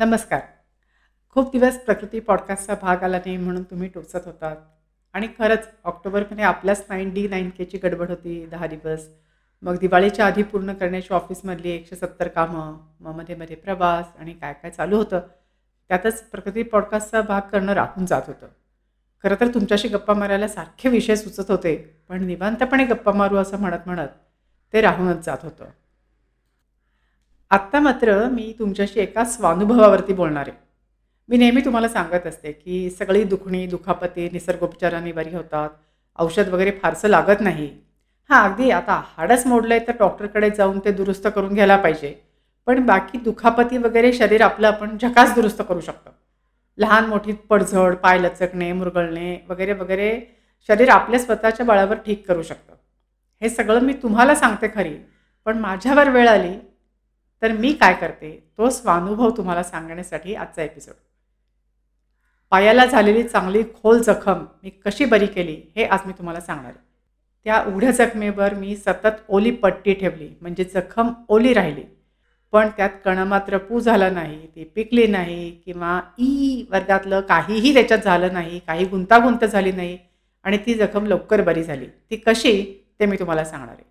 नमस्कार. खूप दिवस प्रकृती पॉडकास्टचा भाग आला नाही म्हणून तुम्ही टोचत होतात. आणि खरंच ऑक्टोबरमध्ये आपल्याच नाईन डी नाईन केची गडबड होती दहा दिवस. मग दिवाळीच्या आधी पूर्ण करण्याची ऑफिसमधली एकशे सत्तर कामं मग मध्ये मध्ये प्रवास आणि काय काय चालू होतं त्यातच प्रकृती पॉडकास्टचा भाग करणं राहून जात होतं. खरं तर तुमच्याशी गप्पा मारायला सारखे विषय सुचत होते पण निवांतपणे गप्पा मारू असं म्हणत म्हणत ते राहूनच जात होतं. आत्ता मात्र मी तुमच्याशी एका स्वानुभवावरती बोलणार आहे. मी नेहमी तुम्हाला सांगत असते की सगळी दुखणी दुखापती निसर्गोपचाराने बरी होतात. औषध वगैरे फारसं लागत नाही. हां अगदी आता हाडच मोडलं आहे तर डॉक्टरकडे जाऊन ते दुरुस्त करून घ्यायला पाहिजे. पण बाकी दुखापती वगैरे शरीर आपलं आपण झकास दुरुस्त करू शकतो. लहान मोठी पडझड पाय लचकणे मुरगळणे वगैरे वगैरे शरीर आपल्या स्वतःच्या बळावर ठीक करू शकतं. हे सगळं मी तुम्हाला सांगते खरी. पण माझ्यावर वेळ आली तर मी काय करते? तो स्वानुभव तुम्हाला सांगण्यासाठी आजचा एपिसोड पायाला झालेली चांगली खोल जखम मी कशी बरी केली हे आज मी तुम्हाला सांगणार आहे. त्या उघड्या जखमेवर मी सतत ओली पट्टी ठेवली म्हणजे जखम ओली राहिली. पण त्यात कणमात्र पू झाला नाही ती पिकली नाही किंवा ई वर्गातलं काहीही त्याच्यात झालं नाही काही गुंतागुंत झाली नाही आणि ती जखम लवकर बरी झाली. ती कशी? ते मी तुम्हाला सांगणार आहे.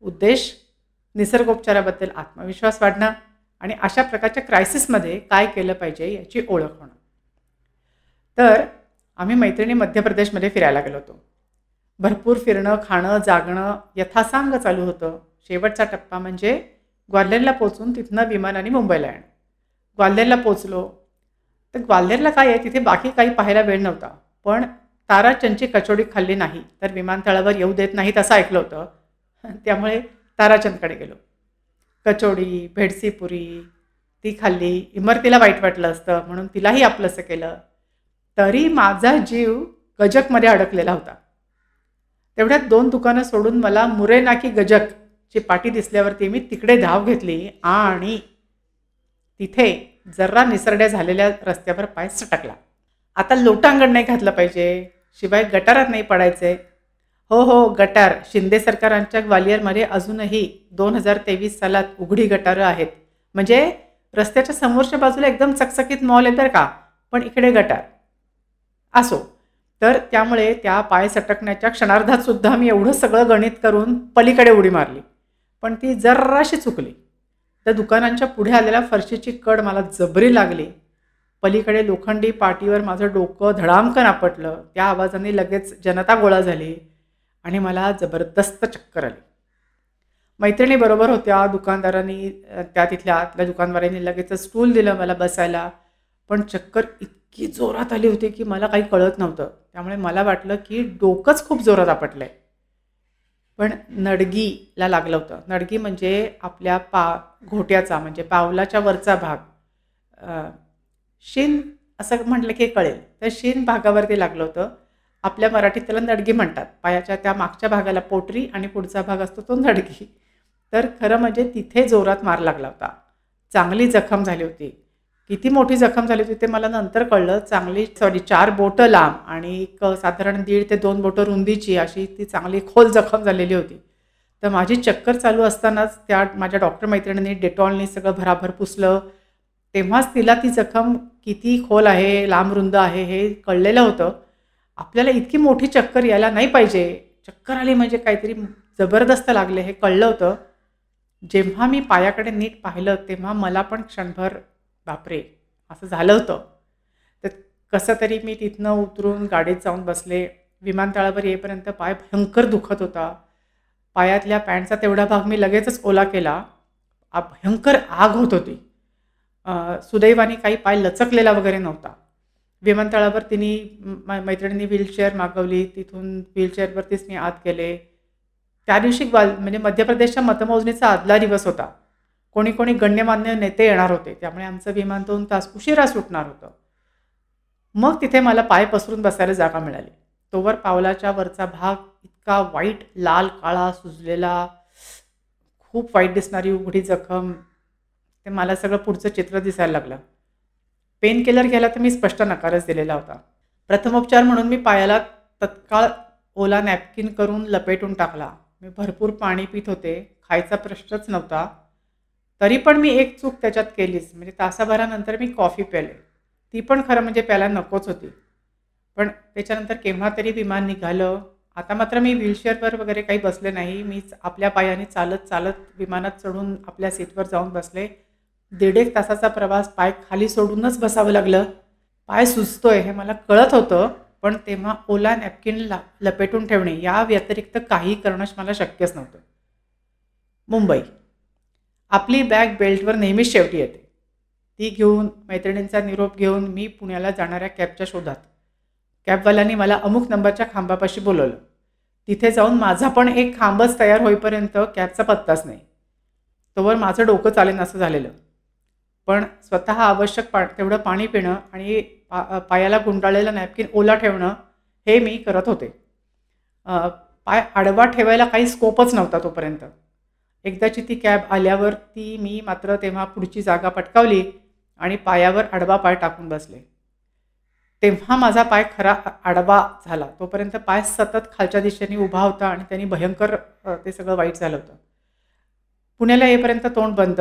उद्देश निसर्गोपचाराबद्दल आत्मविश्वास वाढणं आणि अशा प्रकारच्या क्रायसिसमध्ये काय केलं पाहिजे याची ओळख होणं. तर आम्ही मैत्रिणी मध्य प्रदेशमध्ये फिरायला गेलो होतो. भरपूर फिरणं खाणं जागणं यथासांग चालू होतं. शेवटचा टप्पा म्हणजे ग्वाल्हेरला पोचून तिथनं विमानाने मुंबईला येणं. ग्वाल्हेरला पोचलो तर ग्वाल्हेरला काय आहे? तिथे बाकी काही पाहायला वेळ नव्हता. पण ताराचंदची कचोडी खाल्ली नाही तर विमानतळावर येऊ देत नाहीत असं ऐकलं होतं. त्यामुळे ताराचंदकडे गेलो. कचोडी भेडसी पुरी ती खाल्ली. इमरतीला वाईट वाटलं असतं म्हणून तिलाही आपलंसं केलं. तरी माझा जीव गजकमध्ये अडकलेला होता. तेवढ्यात दोन दुकानं सोडून मला मुरेनाकी गजकची पाटी दिसल्यावरती मी तिकडे धाव घेतली आणि तिथे जर्रा निसरड्या झालेल्या रस्त्यावर पाय सटकला. आता लोटांगण नाही घातलं पाहिजे शिवाय गटारात नाही पडायचे. हो हो गटार. शिंदे सरकारांच्या ग्वालियरमध्ये अजूनही दोन हजार तेवीस सालात उघडी गटारं आहेत. म्हणजे रस्त्याच्या समोरच्या बाजूला एकदम चकचकीत मॉल आहे तर का. पण इकडे गटार. असो. तर त्यामुळे त्या पाय सटकण्याच्या क्षणार्धात सुद्धा मी एवढं सगळं गणित करून पलीकडे उडी मारली. पण ती जर्राशी चुकली. त्या दुकानांच्या पुढे आलेल्या फरशीची कड मला जबरी लागली. पलीकडे लोखंडी पाटीवर माझं डोकं धडामकन आपटलं. त्या आवाजाने लगेच जनता गोळा झाली. आणि मला जबरदस्त चक्कर आली. मैत्रिणी बरोबर होत्या दुकानदारांनी त्या तिथल्या आतल्या दुकानदारांनी लगेच स्टूल दिलं मला बसायला. पण चक्कर इतकी जोरात आली होती की मला काही कळत नव्हतं. त्यामुळे मला वाटलं की डोकंच खूप जोरात आपटलं आहे पण नडगीला लागलं होतं. नडगी म्हणजे आपल्या पा घोट्याचा म्हणजे पावलाच्या वरचा भाग. शिन असं म्हटलं की कळेल. तर शिन भागावरती लागलं होतं. आपल्या मराठीत त्याला नडगी म्हणतात. पायाच्या त्या मागच्या भागाला पोटरी आणि पुढचा भाग असतो तो नडगी. तर खरं म्हणजे तिथे जोरात मार लागला होता. चांगली जखम झाली होती. किती मोठी जखम झाली होती ते मला नंतर कळलं. चांगली सॉरी चार बोटं लांब आणि एक साधारण दीड ते दोन बोटं रुंदीची अशी ती चांगली खोल जखम झालेली होती. तर माझी चक्कर चालू असतानाच त्या माझ्या डॉक्टर मैत्रिणींनी डेटॉलनी सगळं भराभर पुसलं. तेव्हाच तिला ती जखम किती खोल आहे लांब रुंद आहे हे कळलेलं होतं. आपल्याला इतकी मोठी चक्कर यायला नाही पाहिजे. चक्कर आली म्हणजे काहीतरी जबरदस्त लागले हे कळलं होतं. जेव्हा मी पायाकडे नीट पाहिलं तेव्हा मला पण क्षणभर बापरे असं झालं होतं. तर कसं तरी मी तिथनं उतरून गाडीत जाऊन बसले. विमानतळावर येईपर्यंत पाय भयंकर दुखत होता. पायातल्या पॅन्टचा तेवढा भाग मी लगेचच ओला केला. भयंकर आग होत होती. सुदैवाने काही पाय लचकलेला वगैरे नव्हता. विमानतळावर तिने मैत्रिणींनी व्हीलचेअर मागवली. तिथून व्हीलचेअरवरतीच मी आत गेले. त्या दिवशी ग्वाल म्हणजे मध्य प्रदेशच्या मतमोजणीचा आदला दिवस होता. कोणी कोणी गण्यमान्य नेते येणार होते. त्यामुळे आमचं विमान दोन तास उशिरा सुटणार होतं. मग तिथे मला पाय पसरून बसायला जागा मिळाली. तोवर पावलाच्या वरचा भाग इतका वाईट लाल काळा सुजलेला खूप वाईट दिसणारी उघडी जखम ते मला सगळं पुढचं चित्र दिसायला लागलं. पेन किलर घ्यायला तर मी स्पष्ट नकारच दिलेला होता. प्रथमोपचार म्हणून मी पायाला तत्काळ ओला नॅपकिन करून लपेटून टाकला. मी भरपूर पाणी पित होते. खायचा प्रश्नच नव्हता. तरी पण मी एक चूक त्याच्यात केलीच. म्हणजे तासाभरानंतर मी कॉफी प्याले. ती पण खरं म्हणजे प्यायला नकोच होती. पण त्याच्यानंतर केव्हा तरी विमान निघालं. आता मात्र मी व्हीलचेअरवर वगैरे काही बसले नाही. मीच आपल्या पायाने चालत चालत विमानात चढून आपल्या सीटवर जाऊन बसले. दीड एक तासाचा प्रवास पाय खाली सोडूनच बसावं लागलं. पाय सुचतोय हे मला कळत होतं पण तेव्हा ओला नॅपकिन ला लपेटून ठेवणे या व्यतिरिक्त काही करणंच मला शक्यच नव्हतं. मुंबई. आपली बॅग बेल्टवर नेहमीच शेवटी येते. ती घेऊन मैत्रिणींचा निरोप घेऊन मी पुण्याला जाणाऱ्या कॅबच्या शोधात. कॅबवाल्यांनी मला अमुक नंबरच्या खांबापाशी बोलवलं. तिथे जाऊन माझा पण एक खांबच तयार होईपर्यंत कॅबचा पत्ताच नाही. तोवर माझं डोकं चालेन असं झालेलं. पण स्वतः आवश्यक पा तेवढं पाणी पिणं आणि पा पायाला गुंडाळलेलं नॅपकिन ओला ठेवणं हे मी करत होते. पाय आडवा ठेवायला काही स्कोपच नव्हता तोपर्यंत. एकदाची ती कॅब आल्यावर ती मी मात्र तेव्हा पुढची जागा पटकावली आणि पायावर आडवा पाय टाकून बसले. तेव्हा माझा पाय खरा आडवा झाला. तोपर्यंत पाय सतत खालच्या दिशेने उभा होता आणि त्यांनी भयंकर ते सगळं वाईट झालं होतं. पुण्याला येईपर्यंत तोंड बंद.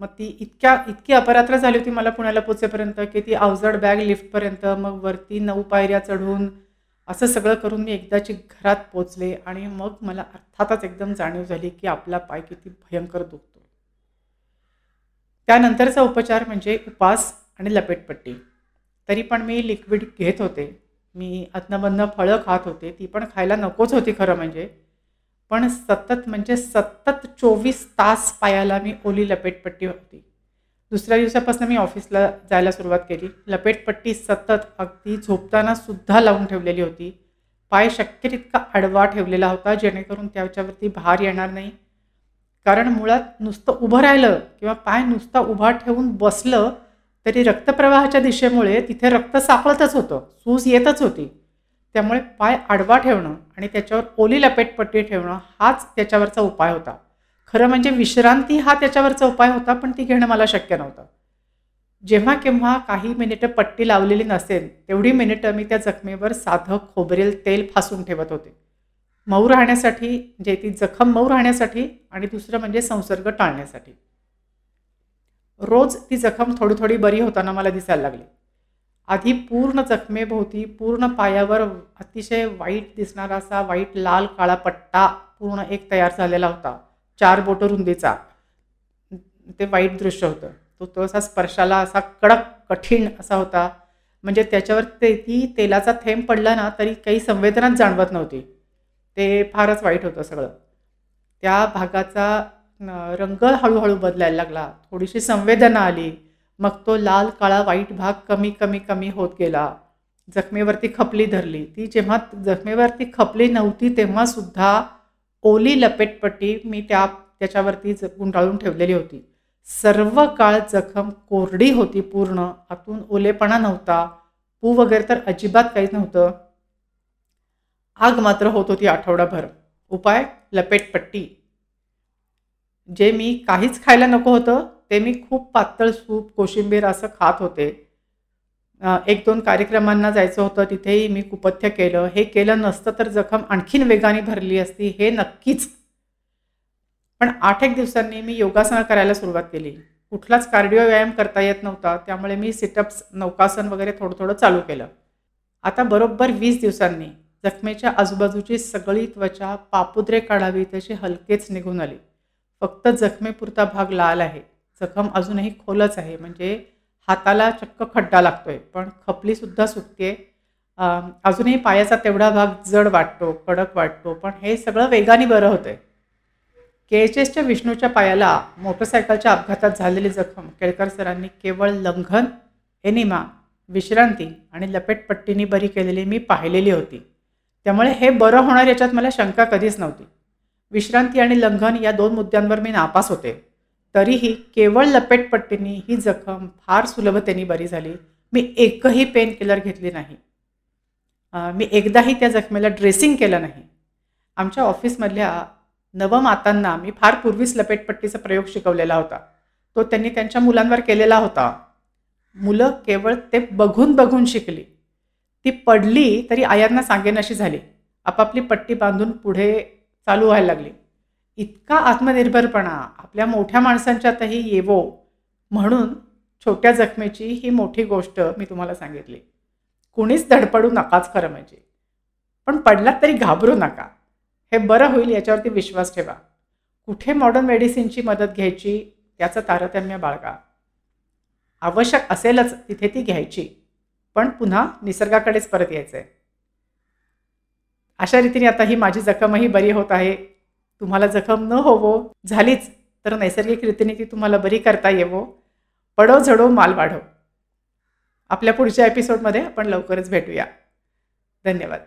मग ती इतक्या इतकी अपरात्र झाली होती मला पुण्याला पोचेपर्यंत की ती अवजड बॅग लिफ्टपर्यंत मग वरती नऊ पायऱ्या चढून असं सगळं करून मी एकदाची घरात पोचले आणि मग मला अर्थातच एकदम जाणीव झाली की आपला पाय किती भयंकर दुखतो त्यानंतरचा उपचार म्हणजे उपास आणि लपेटपट्टी. तरी पण मी लिक्विड घेत होते. मी अदनबदनं फळं खात होते. ती पण खायला नकोच होती खरं म्हणजे. पण सतत म्हणजे सतत चोवीस तास पायाला मी ओली लपेटपट्टी होती. दुसऱ्या दिवसापासून मी ऑफिसला जायला सुरुवात केली. लपेटपट्टी सतत अगदी झोपताना सुद्धा लावून ठेवलेली होती. पाय शक्य तितका आडवा ठेवलेला होता जेणेकरून त्याच्यावरती भार येणार नाही. कारण मुळात नुसतं उभं राहिलं किंवा पाय नुसता उभा ठेवून बसलं तरी रक्तप्रवाहाच्या दिशेमुळे तिथे रक्त सापळतच होतं. सूज येतच होती. त्यामुळे पाय आडवा ठेवणं आणि त्याच्यावर ओली लपेटपट्टी ठेवणं हाच त्याच्यावरचा उपाय होता. खरं म्हणजे विश्रांती हा त्याच्यावरचा उपाय होता पण ती घेणं मला शक्य नव्हतं. जेव्हा केव्हा काही मिनिटं पट्टी लावलेली नसेल तेवढी मिनिटं मी त्या जखमेवर साधं खोबरेल तेल फासून ठेवत होते. मऊ राहण्यासाठी म्हणजे ती जखम मऊ राहण्यासाठी आणि दुसरं म्हणजे संसर्ग टाळण्यासाठी. रोज ती जखम थोडी थोडी बरी होताना मला दिसायला लागली. आधी पूर्ण जखमेभोवती पूर्ण पायावर अतिशय वाईट दिसणारा असा वाईट लाल काळा पट्टा पूर्ण एक तयार झालेला होता चार बोटं रुंदीचा. ते वाईट दृश्य होतं. तो तो असा स्पर्शाला असा कडक कठीण असा होता. म्हणजे त्याच्यावर ते ती तेलाचा थेंब पडला ना तरी काही संवेदनाच जाणवत नव्हती. ते फारच वाईट होतं सगळं. त्या भागाचा रंग हळूहळू बदलायला लागला. थोडीशी संवेदना आली. मग तो लाल काळा वाईट भाग कमी कमी कमी होत गेला. जखमेवरती खपली धरली. ती जेव्हा जखमेवरती खपली नव्हती तेव्हासुद्धा ओली लपेटपट्टी मी त्या त्याच्यावरती ज गुंडाळून ठेवलेली होती. सर्व काळ जखम कोरडी होती पूर्ण. आतून ओलेपणा नव्हता. पू वगैरे तर अजिबात काहीच नव्हतं. आग मात्र होत होती आठवडाभर. उपाय? लपेटपट्टी. जे मी काहीच खायला नको होतं ते मी खूप पातळ सूप कोशिंबीर असं खात होते. एक दोन कार्यक्रमांना जायचं होतं तिथेही मी कुपथ्य केलं. हे केलं नसतं तर जखम आणखीन वेगाने भरली असती हे नक्कीच. पण आठ एक दिवसांनी मी योगासनं करायला सुरुवात केली. कुठलाच कार्डिओ व्यायाम करता येत नव्हता त्यामुळे मी सिटअप्स नौकासन वगैरे थोडं थोडं चालू केलं. आता बरोबर वीस दिवसांनी जखमेच्या आजूबाजूची सगळी त्वचा पापुद्रे काढावी तशी हलकेच निघून आली. फक्त जखमेपुरता भाग लाल आहे. जखम अजूनही खोलच आहे. म्हणजे हाताला चक्क खड्डा लागतोय. पण खपलीसुद्धा सुटते अजूनही पायाचा तेवढा भाग जड वाटतो कडक वाटतो. पण हे सगळं वेगाने बरं होतंय. के एच एसच्या विष्णूच्या पायाला मोटरसायकलच्या अपघातात झालेली जखम केळकर सरांनी केवळ लंघन एनिमा विश्रांती आणि लपेटपट्टीने बरी केलेली मी पाहिलेली होती. त्यामुळे हे बरं होणार याच्यात मला शंका कधीच नव्हती. विश्रांती आणि लंघन या दोन मुद्द्यांवर मी नापास होते. तरीही केवळ लपेटपट्टीने ही जखम फार सुलभतेने बरी झाली. मी एकही पेन किलर घेतली नाही. मी एकदाही त्या जखमेला ड्रेसिंग केलं नाही. आमच्या ऑफिसमधल्या नवमातांना मी फार पूर्वीच लपेटपट्टीचा प्रयोग शिकवलेला होता. तो त्यांनी त्यांच्या मुलांवर केलेला होता. मुलं केवळ ते बघून बघून शिकली. ती पडली तरी आयांना सांगेन अशी झाली. आपापली पट्टी बांधून पुढे चालू व्हायला लागली. इतका आत्मनिर्भरपणा आपल्या मोठ्या माणसांच्यातही येवो म्हणून छोट्या जखमेची ही मोठी गोष्ट मी तुम्हाला सांगितली. कुणीच धडपडू नकाच खरं म्हणजे. पण पडलात तरी घाबरू नका. हे बरं होईल याच्यावरती विश्वास ठेवा. कुठे मॉडर्न मेडिसिनची मदत घ्यायची त्याचं तारतम्य बाळगा. आवश्यक असेलच तिथे ती घ्यायची. पण पुन्हा निसर्गाकडेच परत यायचं आहे अशा रीतीने आता ही माझी जखमही बरी होत आहे. तुम्हाला जखम न होवो झालीच तर नैसर्गिक रीतीने ती तुम्हाला बरी करता येवो. पडो झडो माल वाढो. आपल्या पुढच्या एपिसोडमध्ये आपण लवकरच भेटूया. धन्यवाद.